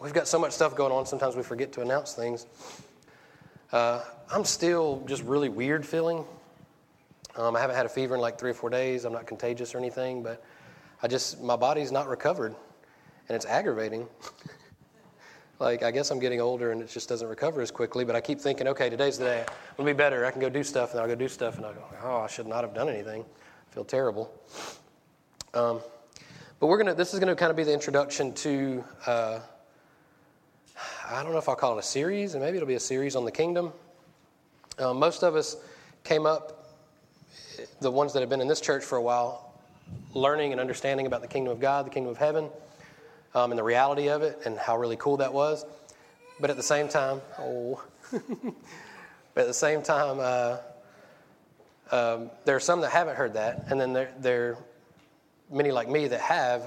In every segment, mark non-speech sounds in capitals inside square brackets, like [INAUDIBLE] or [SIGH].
we've got so much stuff going on, sometimes we forget to announce things. Uh, I'm still just really weird feeling. Um, I haven't had a fever in like three or four days. I'm not contagious or anything, but I just, my body's not recovered, and it's aggravating. [LAUGHS] like, I guess I'm getting older and it just doesn't recover as quickly, but I keep thinking, okay, today's the day. It'll be better. I can go do stuff, and I'll go do stuff, and I'll go, oh, I should not have done anything. I feel terrible. Um, but we're gonna. This is gonna kind of be the introduction to. Uh, I don't know if I'll call it a series, and maybe it'll be a series on the kingdom. Uh, most of us came up, the ones that have been in this church for a while, learning and understanding about the kingdom of God, the kingdom of heaven, um, and the reality of it, and how really cool that was. But at the same time, oh, [LAUGHS] but at the same time, uh, um, there are some that haven't heard that, and then there, there many like me that have,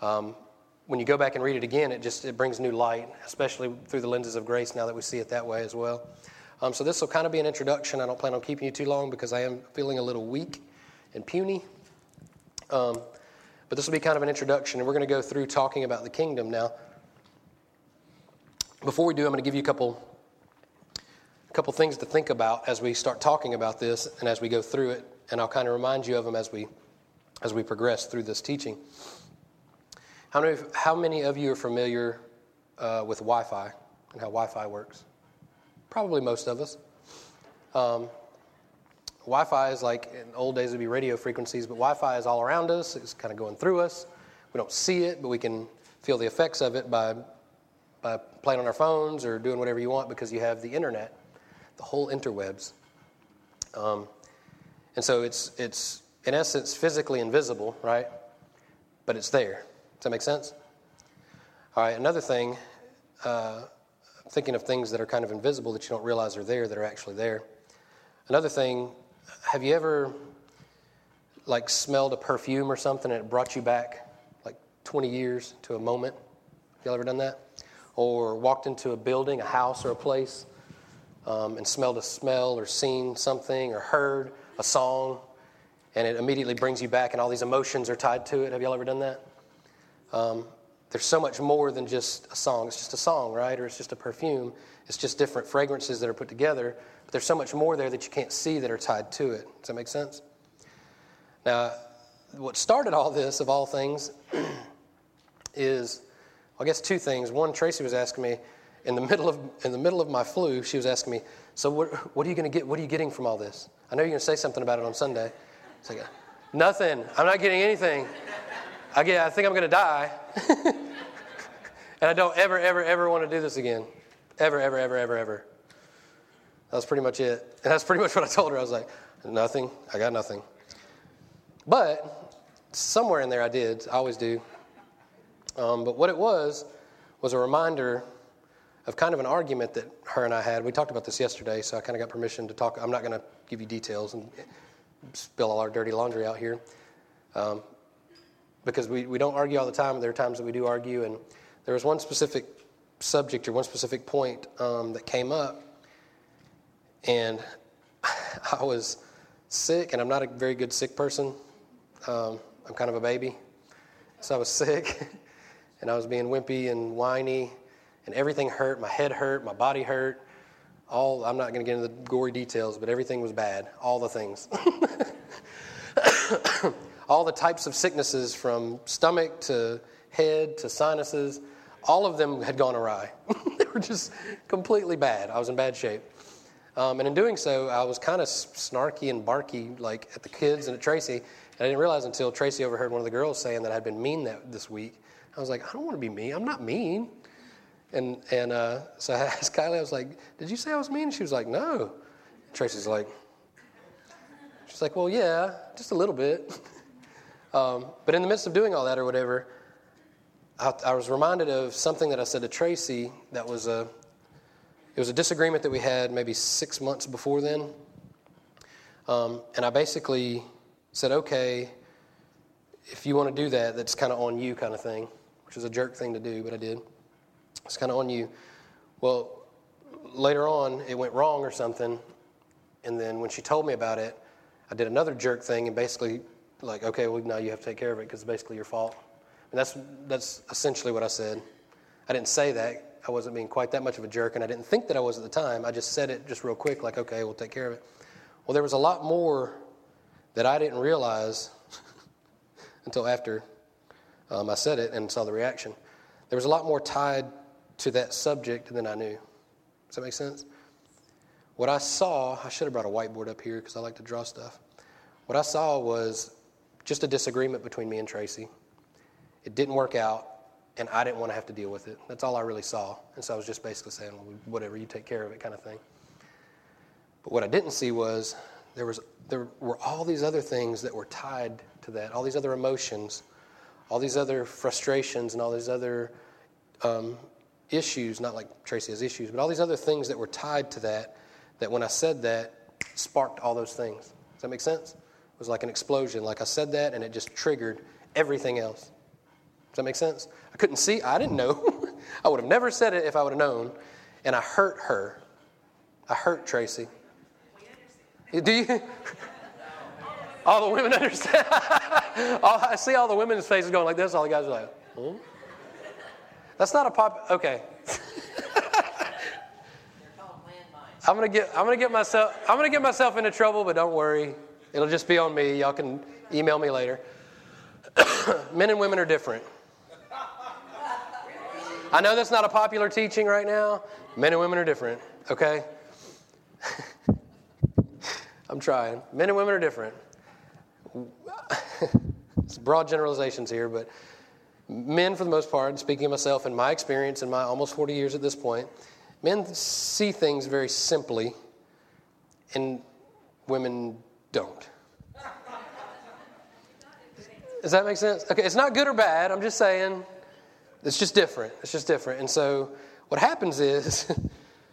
um, when you go back and read it again, it just it brings new light, especially through the lenses of grace. Now that we see it that way as well. Um, so this will kind of be an introduction. I don't plan on keeping you too long because I am feeling a little weak and puny. Um, but this will be kind of an introduction, and we're going to go through talking about the kingdom now. Before we do, I'm going to give you a couple a couple things to think about as we start talking about this and as we go through it, and I'll kind of remind you of them as we as we progress through this teaching. How many, how many of you are familiar uh, with Wi Fi and how Wi Fi works? Probably most of us. Um, wi Fi is like, in old days, it would be radio frequencies, but Wi Fi is all around us. It's kind of going through us. We don't see it, but we can feel the effects of it by, by playing on our phones or doing whatever you want because you have the internet, the whole interwebs. Um, and so it's, it's in essence, physically invisible, right? But it's there. That make sense? All right, another thing, uh, thinking of things that are kind of invisible that you don't realize are there that are actually there. Another thing, have you ever like smelled a perfume or something and it brought you back like 20 years to a moment? Have you ever done that? Or walked into a building, a house, or a place um, and smelled a smell or seen something or heard a song and it immediately brings you back, and all these emotions are tied to it. Have you all ever done that? Um, there's so much more than just a song. It's just a song, right? Or it's just a perfume. It's just different fragrances that are put together. But there's so much more there that you can't see that are tied to it. Does that make sense? Now, what started all this, of all things, [CLEARS THROAT] is, I guess, two things. One, Tracy was asking me in the [LAUGHS] middle of in the middle of my flu. She was asking me, "So what, what are you going to get? What are you getting from all this?" I know you're going to say something about it on Sunday. It's like, nothing. I'm not getting anything. I, get, I think I'm going to die. [LAUGHS] and I don't ever, ever, ever want to do this again. Ever, ever, ever, ever, ever. That was pretty much it. And that's pretty much what I told her. I was like, nothing. I got nothing. But somewhere in there I did. I always do. Um, but what it was was a reminder of kind of an argument that her and I had. We talked about this yesterday, so I kind of got permission to talk. I'm not going to give you details and spill all our dirty laundry out here. Um, because we, we don't argue all the time. There are times that we do argue. And there was one specific subject or one specific point um, that came up. And [LAUGHS] I was sick, and I'm not a very good sick person. Um, I'm kind of a baby. So I was [LAUGHS] sick, and I was being wimpy and whiny, and everything hurt. My head hurt, my body hurt all i'm not going to get into the gory details but everything was bad all the things [LAUGHS] all the types of sicknesses from stomach to head to sinuses all of them had gone awry. [LAUGHS] They were just completely bad. I was in bad shape. Um, and in doing so i was kind of snarky and barky like at the kids and at tracy. And i didn't realize until tracy overheard one of the girls saying that i'd been mean that this week. I was like i don't want to be mean. I'm not mean. And, and uh, so I asked Kylie, I was like, Did you say I was mean? She was like, No. Tracy's like, She's like, Well, yeah, just a little bit. [LAUGHS] Um, but in the midst of doing all that or whatever, I, I, was reminded of something that I said to Tracy that was a, it was a disagreement that we had maybe six months before then. Um, and I basically said, okay, if you want to do that, that's kind of on you, kind of thing, which is a jerk thing to do, but I did. It's kind of on you. Well, later on, it went wrong or something. And then when she told me about it, I did another jerk thing and basically, like, okay, well, now you have to take care of it because it's basically your fault. And that's, that's essentially what I said. I didn't say that. I wasn't being quite that much of a jerk, and I didn't think that I was at the time. I just said it just real quick, like, okay, we'll take care of it. Well, there was a lot more that I didn't realize [LAUGHS] until after um, I said it and saw the reaction. There was a lot more tied to that subject than I knew. Does that make sense? What I saw, I should have brought a whiteboard up here because I like to draw stuff. What I saw was just a disagreement between me and Tracy. It didn't work out, and I didn't want to have to deal with it. That's all I really saw. And so I was just basically saying, well, whatever, you take care of it, kind of thing. But what I didn't see was there, was there were all these other things that were tied to that, all these other emotions, all these other frustrations, and all these other um, issues, not like Tracy has issues, but all these other things that were tied to that, that when I said that, sparked all those things. Does that make sense? It was like an explosion. Like I said that, and it just triggered everything else. Does that make sense? I couldn't see. I didn't know. [LAUGHS] I would have never said it if I would have known. And I hurt her. I hurt Tracy. Do you? [LAUGHS] All the women understand. [LAUGHS] I see all the women's faces going like this. All the guys are like, hmm? That's not a pop. Okay. They're called landmines. I'm gonna get. I'm gonna get myself. I'm gonna get myself into trouble, but don't worry. It'll just be on me. Y'all can email me later. [COUGHS] Men and women are different. I know that's not a popular teaching right now. Men and women are different. Okay. [LAUGHS] I'm trying. Men and women are different. [LAUGHS] it's broad generalizations here, but men, for the most part, speaking of myself and my experience in my almost 40 years at this point, men see things very simply, and women don't. Does that make sense? Okay, it's not good or bad. I'm just saying it's just different. It's just different. And so what happens is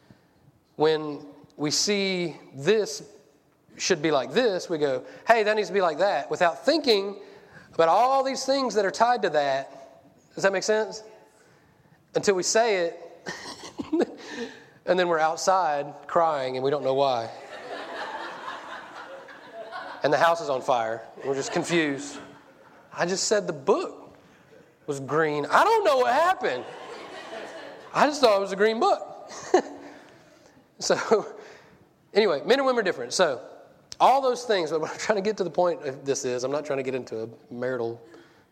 [LAUGHS] when we see this should be like this, we go, hey, that needs to be like that, without thinking about all these things that are tied to that. Does that make sense? Until we say it, [LAUGHS] and then we're outside crying and we don't know why. And the house is on fire. We're just confused. I just said the book was green. I don't know what happened. I just thought it was a green book. [LAUGHS] so, anyway, men and women are different. So, all those things, but I'm trying to get to the point of this is, I'm not trying to get into a marital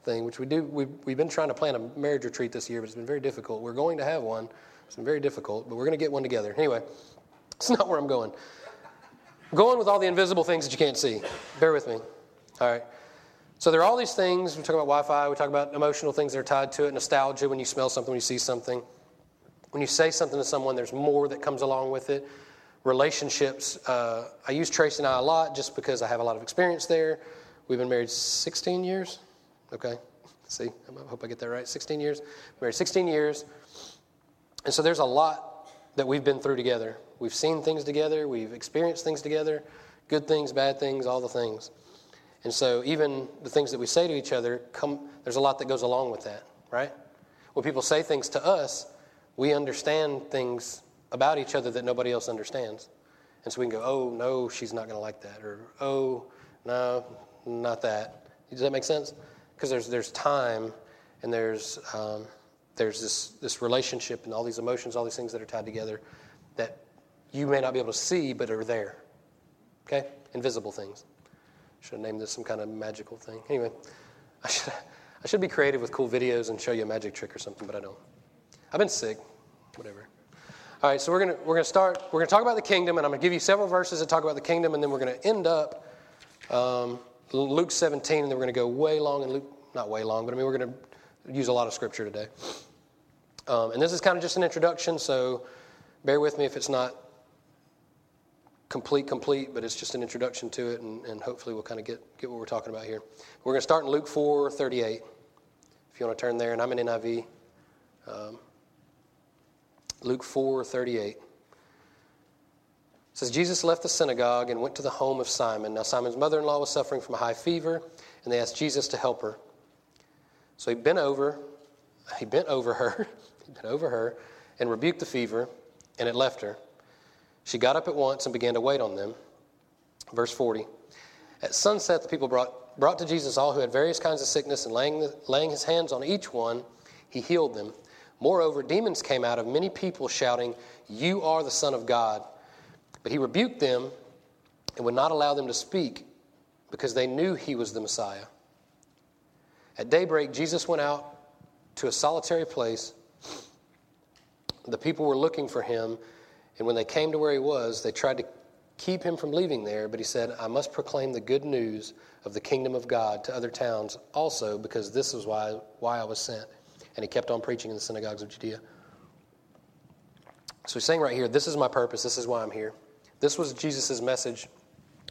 thing, which we do. We've, we've been trying to plan a marriage retreat this year, but it's been very difficult. We're going to have one. It's been very difficult, but we're going to get one together. Anyway, [LAUGHS] it's not where I'm going. I'm going with all the invisible things that you can't see. Bear with me. All right. So there are all these things. We talk about Wi Fi, we talk about emotional things that are tied to it, nostalgia when you smell something, when you see something. When you say something to someone, there's more that comes along with it relationships. Uh, I use Tracy and I a lot just because I have a lot of experience there. We've been married 16 years. Okay, see, I hope I get that right. 16 years. Married 16 years. And so there's a lot that we've been through together. We've seen things together, we've experienced things together, good things, bad things, all the things. And so even the things that we say to each other, come, there's a lot that goes along with that, right? When people say things to us, we understand things about each other that nobody else understands. And so we can go, oh, no, she's not going to like that. Or, oh, no, not that. Does that make sense? Because there's, there's time and there's, um, there's this, this relationship and all these emotions, all these things that are tied together that you may not be able to see, but are there. Okay? Invisible things. Should have named this some kind of magical thing. Anyway, I should, I should be creative with cool videos and show you a magic trick or something, but I don't. I've been sick. Whatever. All right, so we're going we're gonna start, we're going to talk about the kingdom, and I'm going to give you several verses that talk about the kingdom, and then we're going to end up um, Luke 17, and then we're going to go way long in Luke, not way long, but I mean, we're going to use a lot of scripture today. Um, and this is kind of just an introduction, so bear with me if it's not complete, complete, but it's just an introduction to it, and, and hopefully we'll kind of get, get what we're talking about here. We're going to start in Luke 4 38, if you want to turn there, and I'm in NIV. Um, Luke 4 38. says, Jesus left the synagogue and went to the home of Simon. Now, Simon's mother in law was suffering from a high fever, and they asked Jesus to help her. So he bent over, he bent over her, [LAUGHS] he bent over her, and rebuked the fever, and it left her. She got up at once and began to wait on them. Verse 40. At sunset, the people brought, brought to Jesus all who had various kinds of sickness, and laying, laying his hands on each one, he healed them. Moreover, demons came out of many people shouting, You are the Son of God. But he rebuked them and would not allow them to speak because they knew he was the Messiah. At daybreak, Jesus went out to a solitary place. The people were looking for him, and when they came to where he was, they tried to keep him from leaving there, but he said, I must proclaim the good news of the kingdom of God to other towns also, because this is why, why I was sent. And he kept on preaching in the synagogues of Judea. So he's saying right here, this is my purpose, this is why I'm here. This was Jesus' message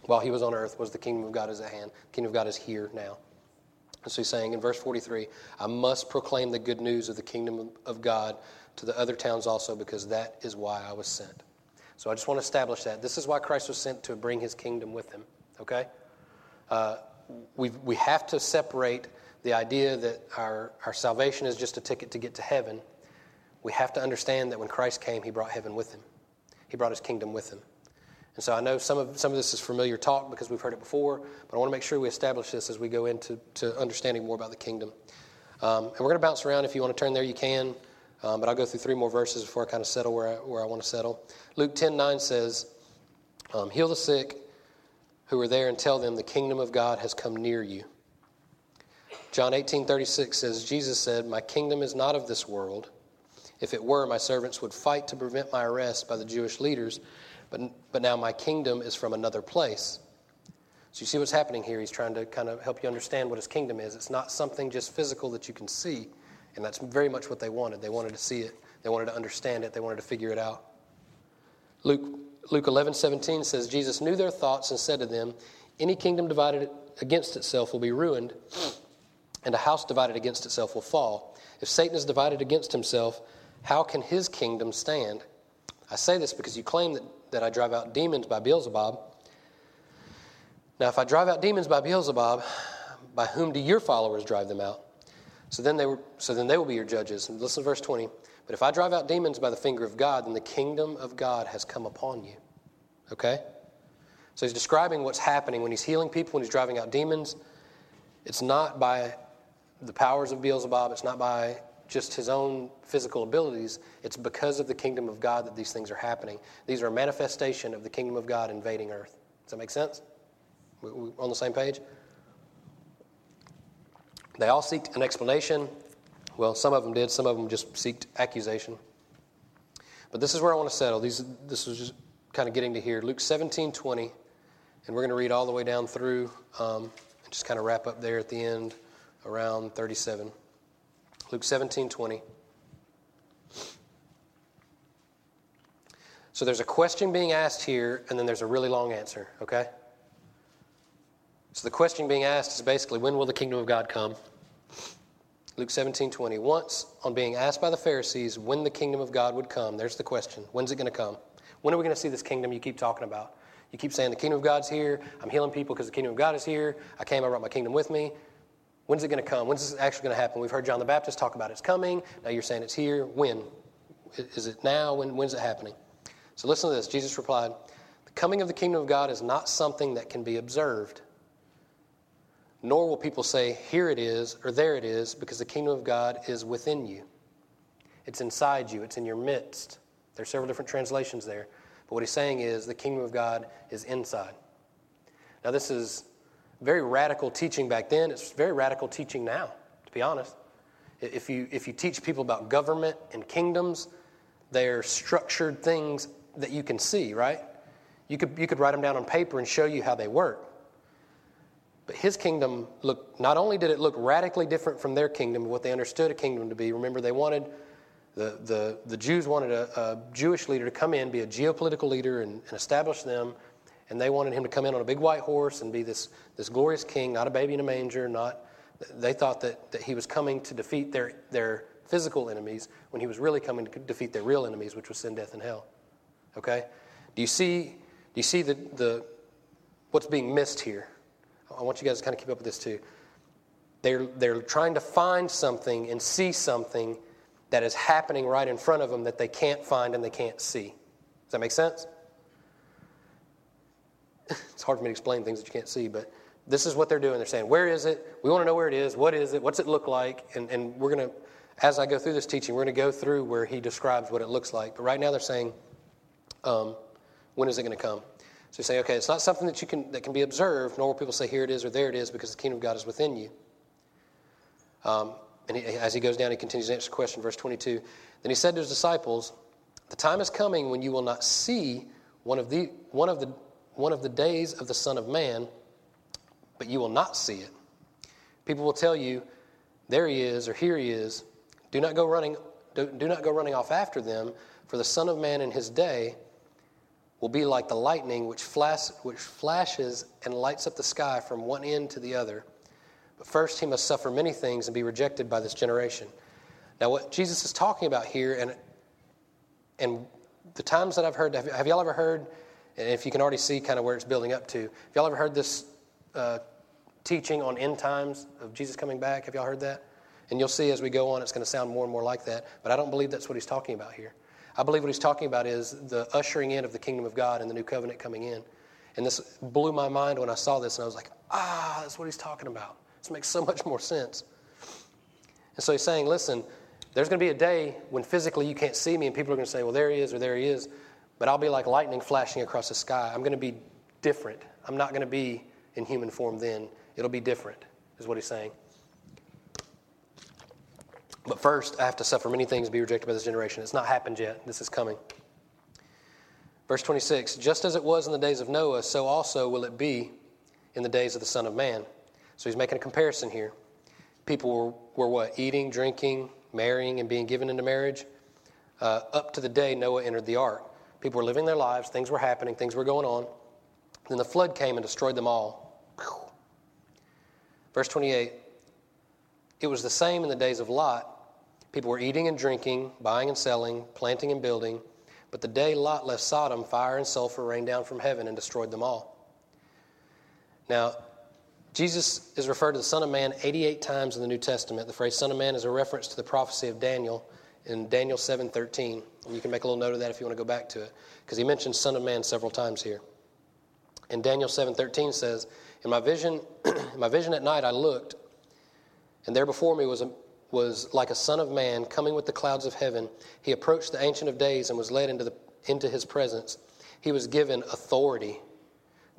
while he was on earth, was the kingdom of God is at hand. The kingdom of God is here now. And so he's saying in verse 43, I must proclaim the good news of the kingdom of God to the other towns also, because that is why I was sent. So I just want to establish that. This is why Christ was sent to bring his kingdom with him, okay? Uh, we we have to separate the idea that our, our salvation is just a ticket to get to heaven. We have to understand that when Christ came, he brought heaven with him, he brought his kingdom with him. And so I know some of, some of this is familiar talk because we've heard it before, but I want to make sure we establish this as we go into to understanding more about the kingdom. Um, and we're going to bounce around. If you want to turn there, you can. Um, but I'll go through three more verses before I kind of settle where I, where I want to settle. Luke 10 9 says, um, Heal the sick who are there and tell them the kingdom of God has come near you. John 18 36 says, Jesus said, My kingdom is not of this world. If it were, my servants would fight to prevent my arrest by the Jewish leaders, but, but now my kingdom is from another place. So you see what's happening here. He's trying to kind of help you understand what his kingdom is. It's not something just physical that you can see, and that's very much what they wanted. They wanted to see it, they wanted to understand it, they wanted to figure it out. Luke, Luke 11 17 says, Jesus knew their thoughts and said to them, Any kingdom divided against itself will be ruined, and a house divided against itself will fall. If Satan is divided against himself, how can his kingdom stand? I say this because you claim that that I drive out demons by Beelzebub. Now, if I drive out demons by Beelzebub, by whom do your followers drive them out? So then they, were, so then they will be your judges. And listen to verse 20. But if I drive out demons by the finger of God, then the kingdom of God has come upon you. Okay? So he's describing what's happening when he's healing people, when he's driving out demons. It's not by the powers of Beelzebub, it's not by just his own physical abilities. It's because of the kingdom of God that these things are happening. These are a manifestation of the kingdom of God invading earth. Does that make sense? We, we on the same page? They all seeked an explanation. Well, some of them did, some of them just seeked accusation. But this is where I want to settle. These, this was just kind of getting to here. Luke 17 20, and we're going to read all the way down through um, and just kind of wrap up there at the end around 37. Luke 17 20. So there's a question being asked here, and then there's a really long answer, okay? So the question being asked is basically when will the kingdom of God come? Luke 17 20. Once, on being asked by the Pharisees when the kingdom of God would come, there's the question when's it going to come? When are we going to see this kingdom you keep talking about? You keep saying the kingdom of God's here. I'm healing people because the kingdom of God is here. I came, I brought my kingdom with me. When's it going to come? When's this actually going to happen? We've heard John the Baptist talk about it's coming. Now you're saying it's here. When? Is it now? When, when's it happening? So listen to this. Jesus replied, The coming of the kingdom of God is not something that can be observed, nor will people say, Here it is, or there it is, because the kingdom of God is within you. It's inside you, it's in your midst. There are several different translations there. But what he's saying is the kingdom of God is inside. Now, this is very radical teaching back then. It's very radical teaching now, to be honest. If you, if you teach people about government and kingdoms, they're structured things that you can see, right? You could, you could write them down on paper and show you how they work. But his kingdom looked, not only did it look radically different from their kingdom, what they understood a kingdom to be, remember, they wanted, the, the, the Jews wanted a, a Jewish leader to come in, be a geopolitical leader, and, and establish them and they wanted him to come in on a big white horse and be this, this glorious king, not a baby in a manger, not they thought that, that he was coming to defeat their, their physical enemies when he was really coming to defeat their real enemies, which was sin, death, and hell. Okay? Do you see, do you see the, the, what's being missed here? I want you guys to kind of keep up with this too. They're, they're trying to find something and see something that is happening right in front of them that they can't find and they can't see. Does that make sense? [LAUGHS] it's hard for me to explain things that you can't see, but this is what they're doing. They're saying, Where is it? We want to know where it is. What is it? What's it look like? And, and we're going to as I go through this teaching, we're going to go through where he describes what it looks like. But right now they're saying, um, when is it going to come? So you say, okay, it's not something that you can that can be observed, Normal people say here it is or there it is, because the kingdom of God is within you. Um, and he, as he goes down, he continues to answer the question, verse 22. Then he said to his disciples, The time is coming when you will not see one of the one of the one of the days of the Son of Man, but you will not see it. People will tell you, There he is, or here he is. Do not go running, do, do not go running off after them, for the Son of Man in his day will be like the lightning which, which flashes and lights up the sky from one end to the other. But first he must suffer many things and be rejected by this generation. Now, what Jesus is talking about here, and, and the times that I've heard, have, have y'all ever heard, and if you can already see kind of where it's building up to, have y'all ever heard this uh, teaching on end times of Jesus coming back? Have y'all heard that? And you'll see as we go on, it's going to sound more and more like that. But I don't believe that's what he's talking about here. I believe what he's talking about is the ushering in of the kingdom of God and the new covenant coming in. And this blew my mind when I saw this, and I was like, ah, that's what he's talking about. This makes so much more sense. And so he's saying, listen, there's going to be a day when physically you can't see me, and people are going to say, well, there he is, or there he is. But I'll be like lightning flashing across the sky. I'm going to be different. I'm not going to be in human form then. It'll be different, is what he's saying. But first, I have to suffer many things, be rejected by this generation. It's not happened yet. This is coming. Verse 26 Just as it was in the days of Noah, so also will it be in the days of the Son of Man. So he's making a comparison here. People were, were what? Eating, drinking, marrying, and being given into marriage uh, up to the day Noah entered the ark. People were living their lives, things were happening, things were going on. Then the flood came and destroyed them all. Verse 28 It was the same in the days of Lot. People were eating and drinking, buying and selling, planting and building. But the day Lot left Sodom, fire and sulfur rained down from heaven and destroyed them all. Now, Jesus is referred to the Son of Man 88 times in the New Testament. The phrase Son of Man is a reference to the prophecy of Daniel in Daniel 7:13. And you can make a little note of that if you want to go back to it, because he mentions Son of Man several times here. And Daniel 7:13 says, "In my vision, [CLEARS THROAT] in my vision at night I looked, and there before me was a was like a son of man coming with the clouds of heaven. He approached the Ancient of Days and was led into, the, into his presence. He was given authority,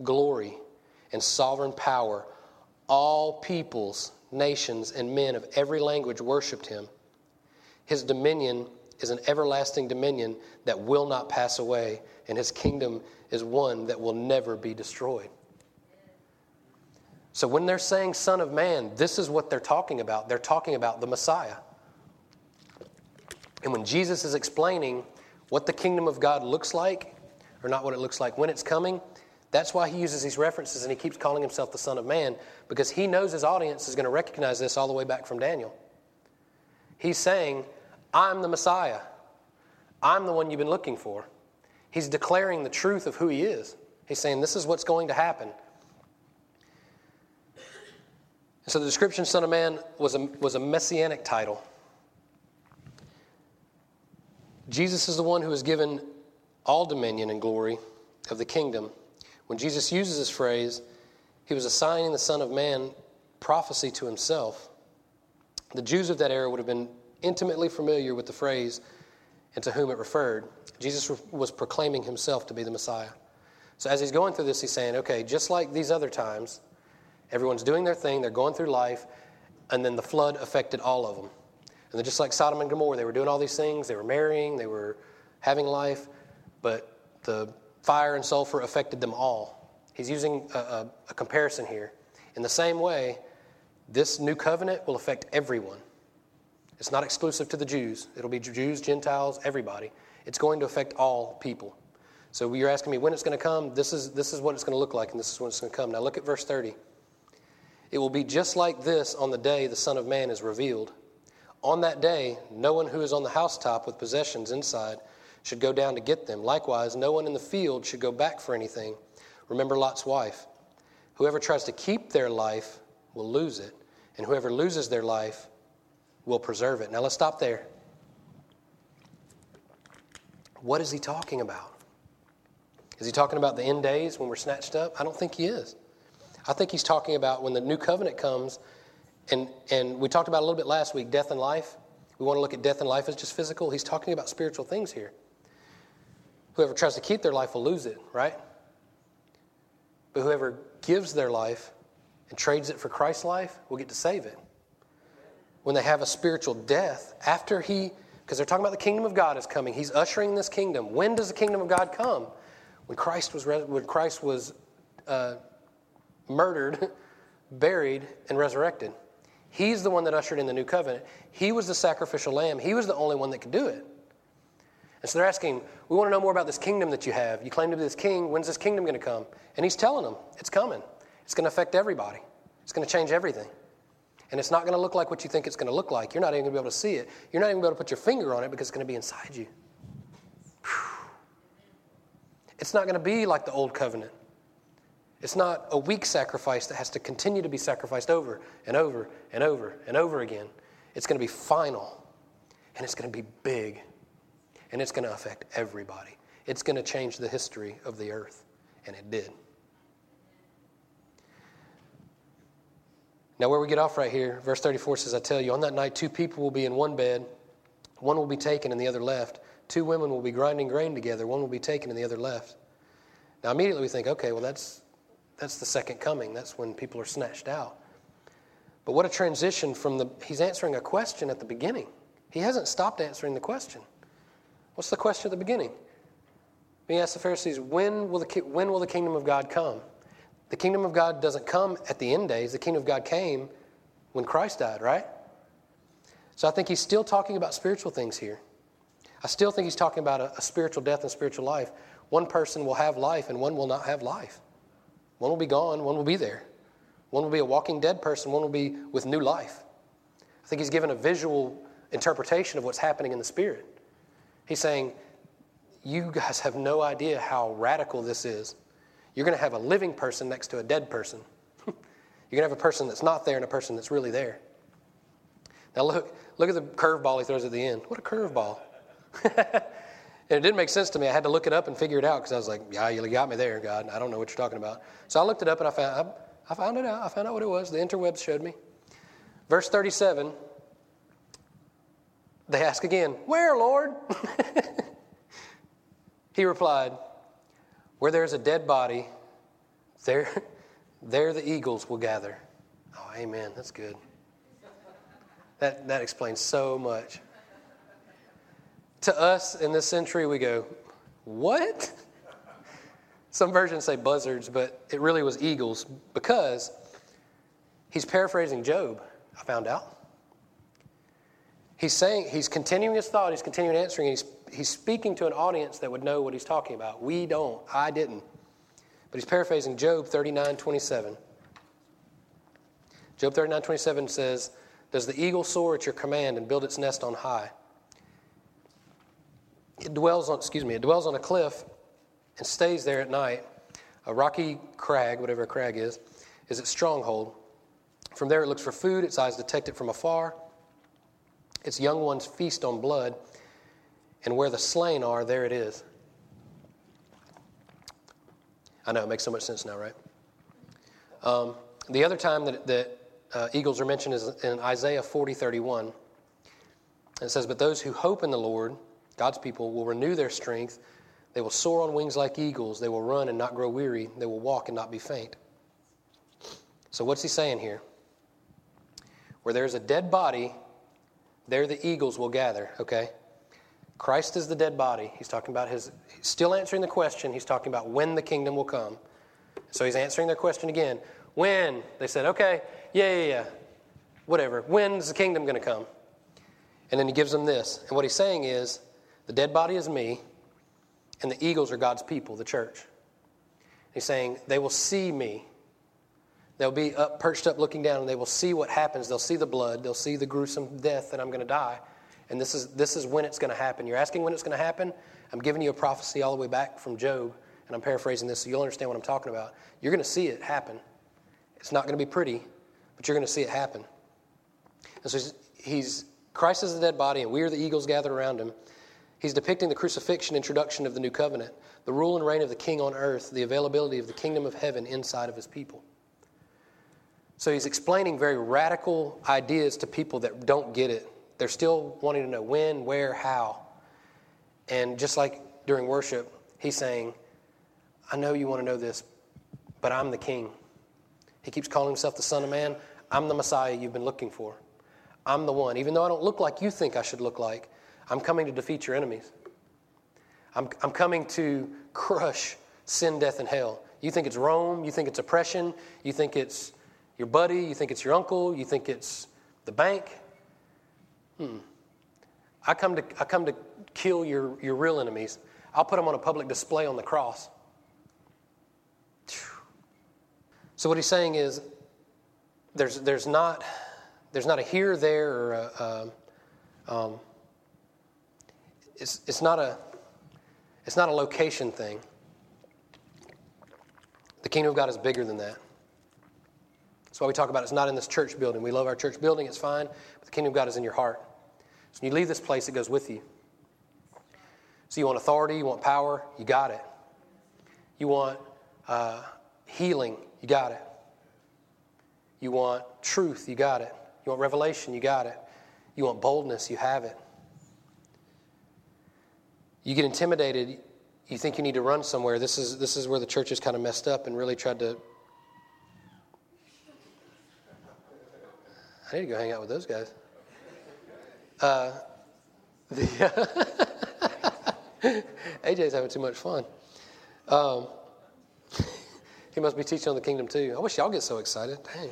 glory, and sovereign power. All peoples, nations, and men of every language worshiped him. His dominion is an everlasting dominion that will not pass away, and his kingdom is one that will never be destroyed. So when they're saying Son of Man, this is what they're talking about. They're talking about the Messiah. And when Jesus is explaining what the kingdom of God looks like, or not what it looks like when it's coming, that's why he uses these references and he keeps calling himself the Son of Man, because he knows his audience is going to recognize this all the way back from Daniel. He's saying, I'm the Messiah. I'm the one you've been looking for. He's declaring the truth of who he is. He's saying, This is what's going to happen. So the description Son of Man was a, was a messianic title. Jesus is the one who is given all dominion and glory of the kingdom. When Jesus uses this phrase, he was assigning the Son of Man prophecy to himself. The Jews of that era would have been intimately familiar with the phrase and to whom it referred. Jesus was proclaiming himself to be the Messiah. So as he's going through this, he's saying, okay, just like these other times, Everyone's doing their thing, they're going through life, and then the flood affected all of them. And then just like Sodom and Gomorrah, they were doing all these things, they were marrying, they were having life, but the fire and sulfur affected them all. He's using a, a, a comparison here. In the same way, this new covenant will affect everyone. It's not exclusive to the Jews. It'll be Jews, Gentiles, everybody. It's going to affect all people. So you're asking me when it's going to come. This is, this is what it's going to look like, and this is when it's going to come. Now look at verse 30. It will be just like this on the day the Son of Man is revealed. On that day, no one who is on the housetop with possessions inside should go down to get them. Likewise, no one in the field should go back for anything. Remember Lot's wife. Whoever tries to keep their life will lose it, and whoever loses their life will preserve it. Now let's stop there. What is he talking about? Is he talking about the end days when we're snatched up? I don't think he is. I think he's talking about when the new covenant comes, and, and we talked about a little bit last week death and life. we want to look at death and life as just physical. He's talking about spiritual things here. Whoever tries to keep their life will lose it, right? But whoever gives their life and trades it for Christ's life will get to save it. When they have a spiritual death, after he, because they're talking about the kingdom of God is coming, he's ushering this kingdom. When does the kingdom of God come? When Christ was, when Christ was uh, murdered, [LAUGHS] buried, and resurrected. He's the one that ushered in the new covenant. He was the sacrificial lamb. He was the only one that could do it. And so they're asking, We want to know more about this kingdom that you have. You claim to be this king. When's this kingdom going to come? And he's telling them, It's coming. It's going to affect everybody, it's going to change everything. And it's not going to look like what you think it's going to look like. You're not even going to be able to see it. You're not even going to be able to put your finger on it because it's going to be inside you. Whew. It's not going to be like the old covenant. It's not a weak sacrifice that has to continue to be sacrificed over and over and over and over again. It's going to be final, and it's going to be big, and it's going to affect everybody. It's going to change the history of the earth, and it did. Now, where we get off right here, verse 34 says, I tell you, on that night, two people will be in one bed, one will be taken and the other left. Two women will be grinding grain together, one will be taken and the other left. Now, immediately we think, okay, well, that's, that's the second coming. That's when people are snatched out. But what a transition from the, he's answering a question at the beginning. He hasn't stopped answering the question. What's the question at the beginning? He asked the Pharisees, when will the, when will the kingdom of God come? The kingdom of God doesn't come at the end days. The kingdom of God came when Christ died, right? So I think he's still talking about spiritual things here. I still think he's talking about a, a spiritual death and spiritual life. One person will have life and one will not have life. One will be gone, one will be there. One will be a walking dead person, one will be with new life. I think he's given a visual interpretation of what's happening in the spirit. He's saying, You guys have no idea how radical this is. You're going to have a living person next to a dead person. [LAUGHS] You're going to have a person that's not there and a person that's really there. Now look, look at the curveball he throws at the end. What a curveball. [LAUGHS] And it didn't make sense to me. I had to look it up and figure it out because I was like, yeah, you got me there, God. I don't know what you're talking about. So I looked it up and I found, I, I found it out. I found out what it was. The interwebs showed me. Verse 37, they ask again, Where, Lord? [LAUGHS] he replied, Where there's a dead body, there, there the eagles will gather. Oh, amen. That's good. That, that explains so much to us in this century, we go, What? Some versions say buzzards, but it really was eagles because he's paraphrasing Job, I found out. He's saying, he's continuing his thought, he's continuing answering, he's, he's speaking to an audience that would know what he's talking about. We don't. I didn't. But he's paraphrasing Job 39 27. Job 39 27 says, Does the eagle soar at your command and build its nest on high? It dwells on, excuse me, it dwells on a cliff and stays there at night. A rocky crag, whatever a crag is, is its stronghold. From there it looks for food, its eyes detect it from afar. Its young ones feast on blood, and where the slain are, there it is. I know, it makes so much sense now, right? Um, the other time that, that uh, eagles are mentioned is in Isaiah 40 31. It says, But those who hope in the Lord, God's people will renew their strength. They will soar on wings like eagles. They will run and not grow weary. They will walk and not be faint. So, what's he saying here? Where there's a dead body, there the eagles will gather, okay? Christ is the dead body. He's talking about his, still answering the question. He's talking about when the kingdom will come. So, he's answering their question again. When? They said, okay, yeah, yeah, yeah. Whatever. When's the kingdom going to come? And then he gives them this. And what he's saying is, the dead body is me, and the eagles are God's people, the church. He's saying they will see me. They'll be up, perched up, looking down, and they will see what happens. They'll see the blood. They'll see the gruesome death that I'm going to die. And this is, this is when it's going to happen. You're asking when it's going to happen? I'm giving you a prophecy all the way back from Job, and I'm paraphrasing this so you'll understand what I'm talking about. You're going to see it happen. It's not going to be pretty, but you're going to see it happen. And so he's, he's Christ is the dead body, and we are the eagles gathered around him. He's depicting the crucifixion introduction of the new covenant, the rule and reign of the king on earth, the availability of the kingdom of heaven inside of his people. So he's explaining very radical ideas to people that don't get it, They're still wanting to know when, where, how. And just like during worship, he's saying, I know you want to know this, but I'm the king. He keeps calling himself the Son of Man. I'm the Messiah you've been looking for. I'm the one. Even though I don't look like you think I should look like, I'm coming to defeat your enemies. I'm, I'm coming to crush sin, death, and hell. You think it's Rome, you think it's oppression, you think it's your buddy, you think it's your uncle, you think it's the bank. Hmm. I come to, I come to kill your, your real enemies. I'll put them on a public display on the cross. So, what he's saying is there's, there's, not, there's not a here, there, or a, um, it's, it's, not a, it's not a location thing. The kingdom of God is bigger than that. That's why we talk about it's not in this church building. We love our church building, it's fine, but the kingdom of God is in your heart. So when you leave this place, it goes with you. So you want authority, you want power, you got it. You want uh, healing, you got it. You want truth, you got it. You want revelation, you got it. You want boldness, you have it. You get intimidated, you think you need to run somewhere. This is, this is where the church has kind of messed up and really tried to. I need to go hang out with those guys. Uh, [LAUGHS] the, [LAUGHS] AJ's having too much fun. Um, [LAUGHS] he must be teaching on the kingdom too. I wish y'all get so excited. Dang.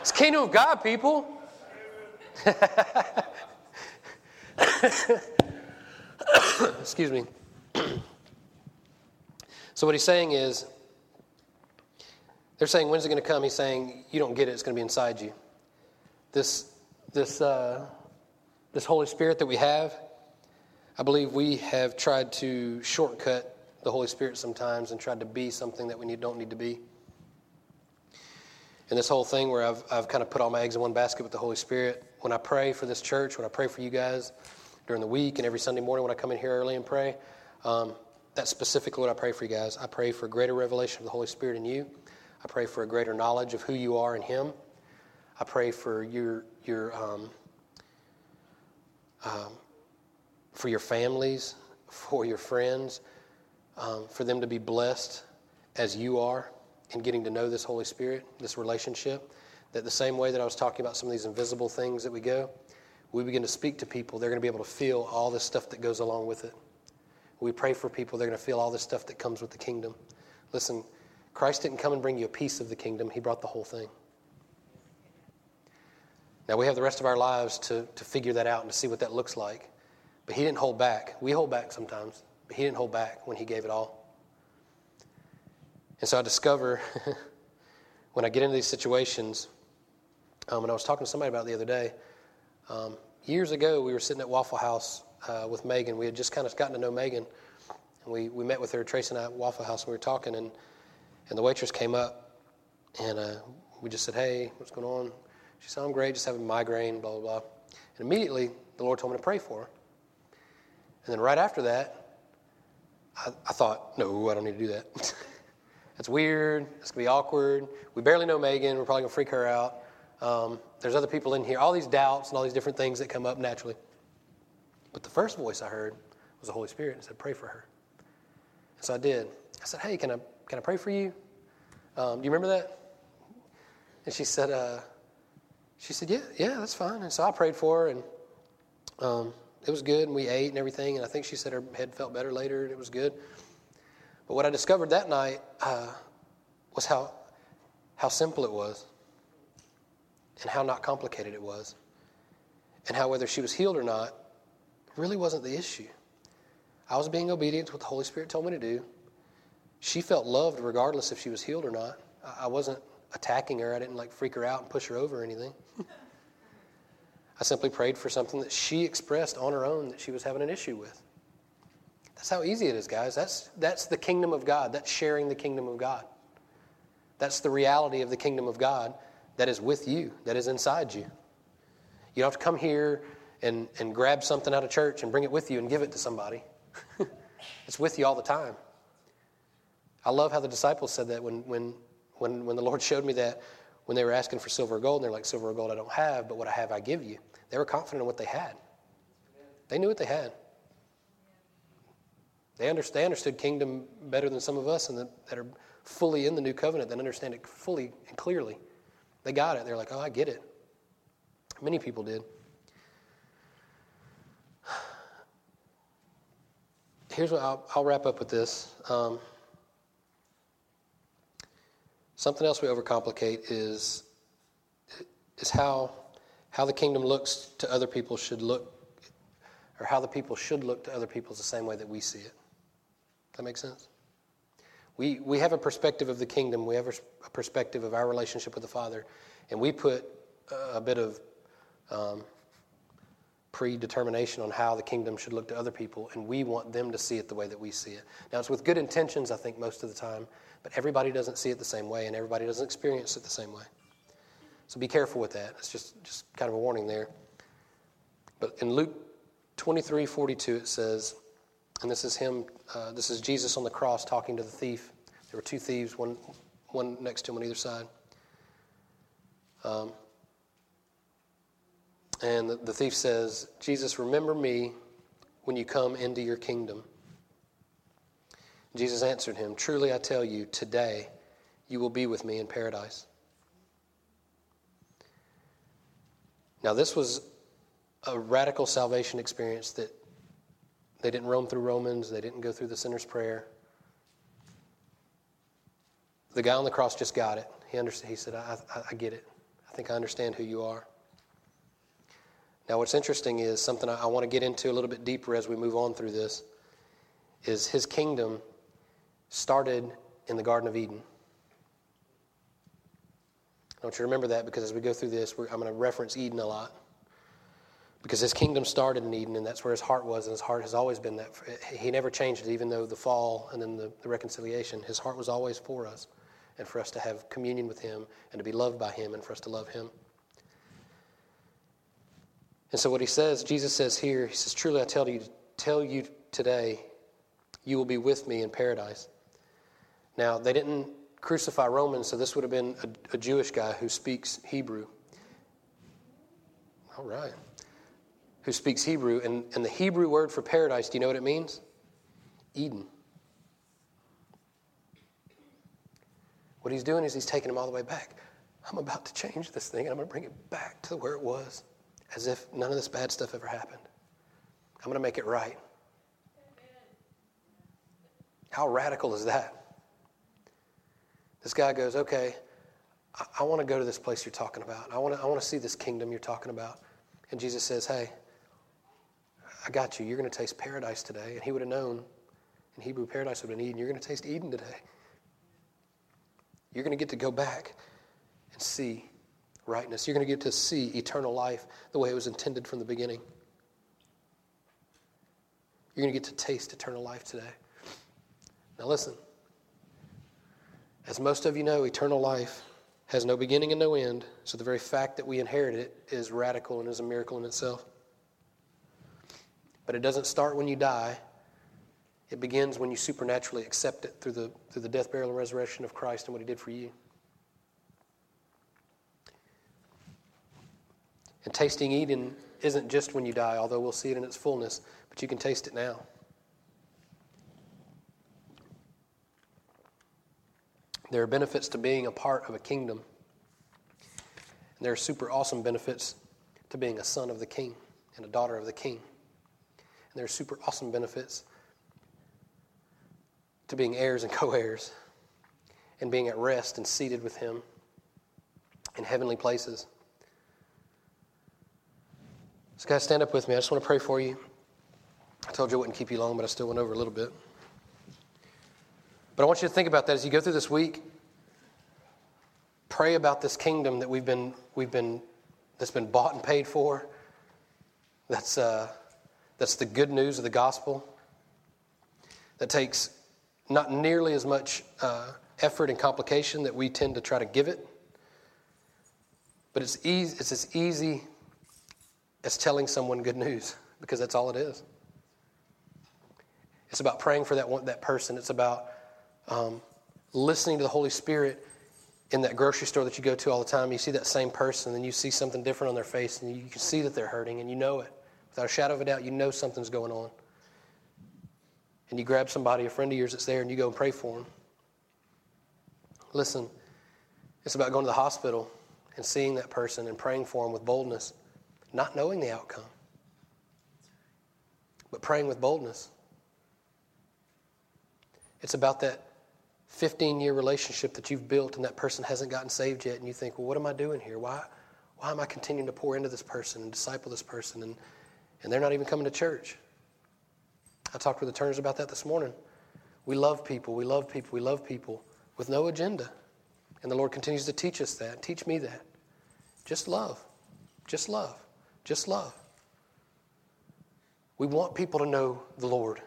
It's kingdom of God, people. [COUGHS] Excuse me. [COUGHS] so what he's saying is, they're saying, when's it going to come? He's saying, you don't get it. It's going to be inside you. This, this, uh, this Holy Spirit that we have, I believe we have tried to shortcut the Holy Spirit sometimes and tried to be something that we need, don't need to be. And this whole thing where I've, I've kind of put all my eggs in one basket with the Holy Spirit. When I pray for this church, when I pray for you guys during the week and every Sunday morning when I come in here early and pray, um, that's specifically what I pray for you guys. I pray for greater revelation of the Holy Spirit in you. I pray for a greater knowledge of who you are in Him. I pray for your your um, um, for your families, for your friends, um, for them to be blessed as you are in getting to know this Holy Spirit, this relationship. That the same way that I was talking about some of these invisible things that we go, we begin to speak to people, they're going to be able to feel all this stuff that goes along with it. We pray for people, they're going to feel all this stuff that comes with the kingdom. Listen, Christ didn't come and bring you a piece of the kingdom, He brought the whole thing. Now, we have the rest of our lives to, to figure that out and to see what that looks like. But he didn't hold back. We hold back sometimes, but he didn't hold back when he gave it all. And so I discover [LAUGHS] when I get into these situations, um, and I was talking to somebody about the other day. Um, years ago, we were sitting at Waffle House uh, with Megan. We had just kind of gotten to know Megan. And we, we met with her, Tracy and I, at Waffle House, and we were talking. And, and the waitress came up, and uh, we just said, Hey, what's going on? She said, I'm great, just having migraine, blah, blah, blah. And immediately, the Lord told me to pray for her. And then right after that, I, I thought, no, I don't need to do that. [LAUGHS] That's weird. It's going to be awkward. We barely know Megan. We're probably going to freak her out. Um, there's other people in here. All these doubts and all these different things that come up naturally. But the first voice I heard was the Holy Spirit and said, pray for her. And so I did. I said, hey, can I, can I pray for you? Um, do you remember that? And she said, uh, she said, yeah, yeah, that's fine. And so I prayed for her and um, it was good, and we ate and everything. And I think she said her head felt better later, and it was good. But what I discovered that night uh, was how how simple it was, and how not complicated it was, and how whether she was healed or not really wasn't the issue. I was being obedient to what the Holy Spirit told me to do. She felt loved regardless if she was healed or not. I wasn't attacking her. I didn't like freak her out and push her over or anything. [LAUGHS] I simply prayed for something that she expressed on her own that she was having an issue with. That's how easy it is, guys. That's, that's the kingdom of God. That's sharing the kingdom of God. That's the reality of the kingdom of God that is with you, that is inside you. You don't have to come here and, and grab something out of church and bring it with you and give it to somebody. [LAUGHS] it's with you all the time. I love how the disciples said that when, when, when, when the Lord showed me that when they were asking for silver or gold, and they're like, Silver or gold I don't have, but what I have I give you. They were confident in what they had. They knew what they had. They, understood, they understood kingdom better than some of us and that, that are fully in the new covenant that understand it fully and clearly. They got it. They're like, oh, I get it. Many people did. Here's what I'll, I'll wrap up with this. Um, something else we overcomplicate is is how how the kingdom looks to other people should look, or how the people should look to other people is the same way that we see it. That makes sense? We, we have a perspective of the kingdom, we have a perspective of our relationship with the Father, and we put a bit of um, predetermination on how the kingdom should look to other people, and we want them to see it the way that we see it. Now, it's with good intentions, I think, most of the time, but everybody doesn't see it the same way, and everybody doesn't experience it the same way. So be careful with that. It's just, just kind of a warning there. But in Luke 23 42, it says, and this is him, uh, this is Jesus on the cross talking to the thief. There were two thieves, one, one next to him on either side. Um, and the, the thief says, Jesus, remember me when you come into your kingdom. Jesus answered him, Truly I tell you, today you will be with me in paradise. Now, this was a radical salvation experience that they didn't roam through Romans, they didn't go through the sinner's prayer. The guy on the cross just got it. He understood. He said, I, I, I get it. I think I understand who you are. Now, what's interesting is something I, I want to get into a little bit deeper as we move on through this is his kingdom started in the Garden of Eden. I want you to remember that because as we go through this, I'm going to reference Eden a lot. Because his kingdom started in Eden, and that's where his heart was, and his heart has always been that. He never changed it, even though the fall and then the, the reconciliation. His heart was always for us, and for us to have communion with him, and to be loved by him, and for us to love him. And so, what he says, Jesus says here, he says, Truly I tell you, tell you today, you will be with me in paradise. Now, they didn't crucify Romans, so this would have been a, a Jewish guy who speaks Hebrew. All right who speaks Hebrew. And, and the Hebrew word for paradise, do you know what it means? Eden. What he's doing is he's taking them all the way back. I'm about to change this thing and I'm going to bring it back to where it was, as if none of this bad stuff ever happened. I'm going to make it right. How radical is that? This guy goes, Okay, I, I want to go to this place you're talking about. I want to, I want to see this kingdom you're talking about. And Jesus says, Hey, I got you. You're going to taste paradise today. And he would have known in Hebrew, paradise would have been Eden. You're going to taste Eden today. You're going to get to go back and see rightness. You're going to get to see eternal life the way it was intended from the beginning. You're going to get to taste eternal life today. Now, listen. As most of you know, eternal life has no beginning and no end, so the very fact that we inherit it is radical and is a miracle in itself. But it doesn't start when you die. It begins when you supernaturally accept it through the, through the death, burial, and resurrection of Christ and what he did for you. And tasting Eden isn't just when you die, although we'll see it in its fullness, but you can taste it now. There are benefits to being a part of a kingdom. And there are super awesome benefits to being a son of the king and a daughter of the king. There are super awesome benefits to being heirs and co heirs and being at rest and seated with Him in heavenly places. So, guys, stand up with me. I just want to pray for you. I told you I wouldn't keep you long, but I still went over a little bit. But I want you to think about that as you go through this week. Pray about this kingdom that we've been, we've been, that's been bought and paid for. That's, uh, that's the good news of the gospel. That takes not nearly as much uh, effort and complication that we tend to try to give it. But it's, easy, it's as easy as telling someone good news [LAUGHS] because that's all it is. It's about praying for that, one, that person. It's about um, listening to the Holy Spirit in that grocery store that you go to all the time, you see that same person, and you see something different on their face, and you can see that they're hurting, and you know it. Without a shadow of a doubt, you know something's going on. And you grab somebody, a friend of yours that's there, and you go and pray for them. Listen, it's about going to the hospital and seeing that person and praying for them with boldness, not knowing the outcome, but praying with boldness. It's about that 15 year relationship that you've built and that person hasn't gotten saved yet, and you think, well, what am I doing here? Why, why am I continuing to pour into this person and disciple this person? And, and they're not even coming to church. I talked with the Turners about that this morning. We love people, we love people, we love people with no agenda. And the Lord continues to teach us that, teach me that. Just love, just love, just love. We want people to know the Lord.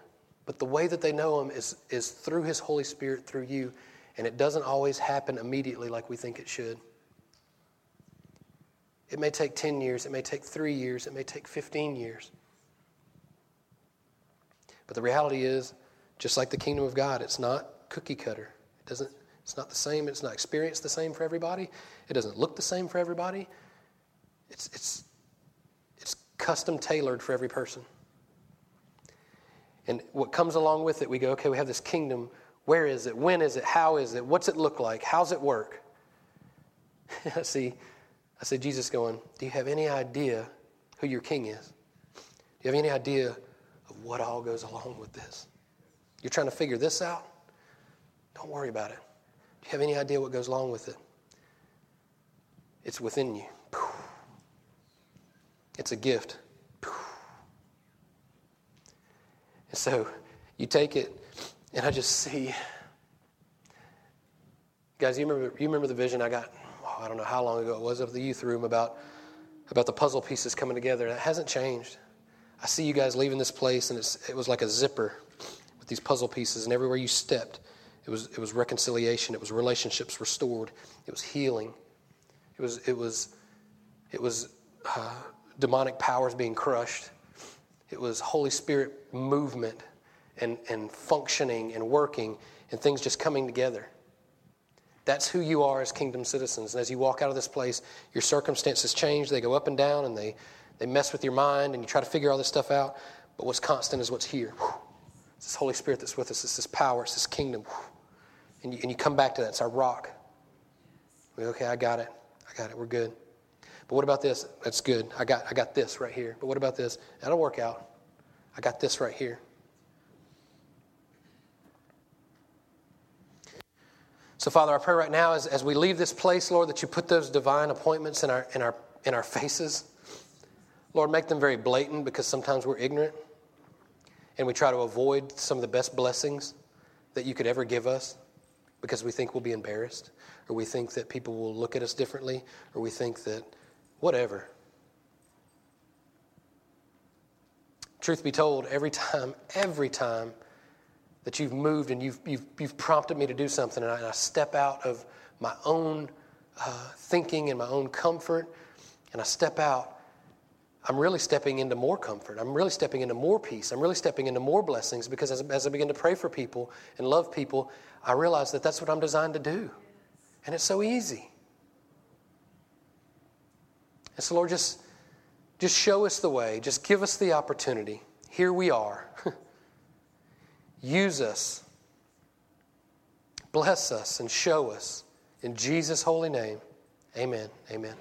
But the way that they know Him is, is through His Holy Spirit, through you. And it doesn't always happen immediately like we think it should. It may take 10 years, it may take three years, it may take 15 years. But the reality is, just like the kingdom of God, it's not cookie cutter. It doesn't, it's not the same, it's not experienced the same for everybody. It doesn't look the same for everybody. It's, it's, it's custom tailored for every person. And what comes along with it, we go, okay, we have this kingdom. Where is it? When is it? How is it? What's it look like? How's it work? [LAUGHS] See, I see Jesus going, Do you have any idea who your king is? Do you have any idea of what all goes along with this? You're trying to figure this out? Don't worry about it. Do you have any idea what goes along with it? It's within you. It's a gift. And so you take it, and I just see. Guys, you remember, you remember the vision I got, I don't know how long ago it was, of the youth room about, about the puzzle pieces coming together. It hasn't changed. I see you guys leaving this place, and it was like a zipper with these puzzle pieces, and everywhere you stepped, it was, it was reconciliation, it was relationships restored, it was healing, it was, it was, it was uh, demonic powers being crushed. It was Holy Spirit movement and, and functioning and working and things just coming together. That's who you are as kingdom citizens. And as you walk out of this place, your circumstances change. They go up and down and they, they mess with your mind and you try to figure all this stuff out. But what's constant is what's here. It's this Holy Spirit that's with us. It's this power. It's this kingdom. And you, and you come back to that. It's our rock. Okay, I got it. I got it. We're good. But what about this? That's good. I got, I got this right here. But what about this? That'll work out. I got this right here. So, Father, I pray right now as, as we leave this place, Lord, that you put those divine appointments in our, in, our, in our faces. Lord, make them very blatant because sometimes we're ignorant and we try to avoid some of the best blessings that you could ever give us because we think we'll be embarrassed or we think that people will look at us differently or we think that whatever. Truth be told, every time, every time that you've moved and you've, you've, you've prompted me to do something, and I, and I step out of my own uh, thinking and my own comfort, and I step out, I'm really stepping into more comfort. I'm really stepping into more peace. I'm really stepping into more blessings because as, as I begin to pray for people and love people, I realize that that's what I'm designed to do. And it's so easy. And so, Lord, just, just show us the way. Just give us the opportunity. Here we are. [LAUGHS] Use us. Bless us and show us. In Jesus' holy name, amen. Amen.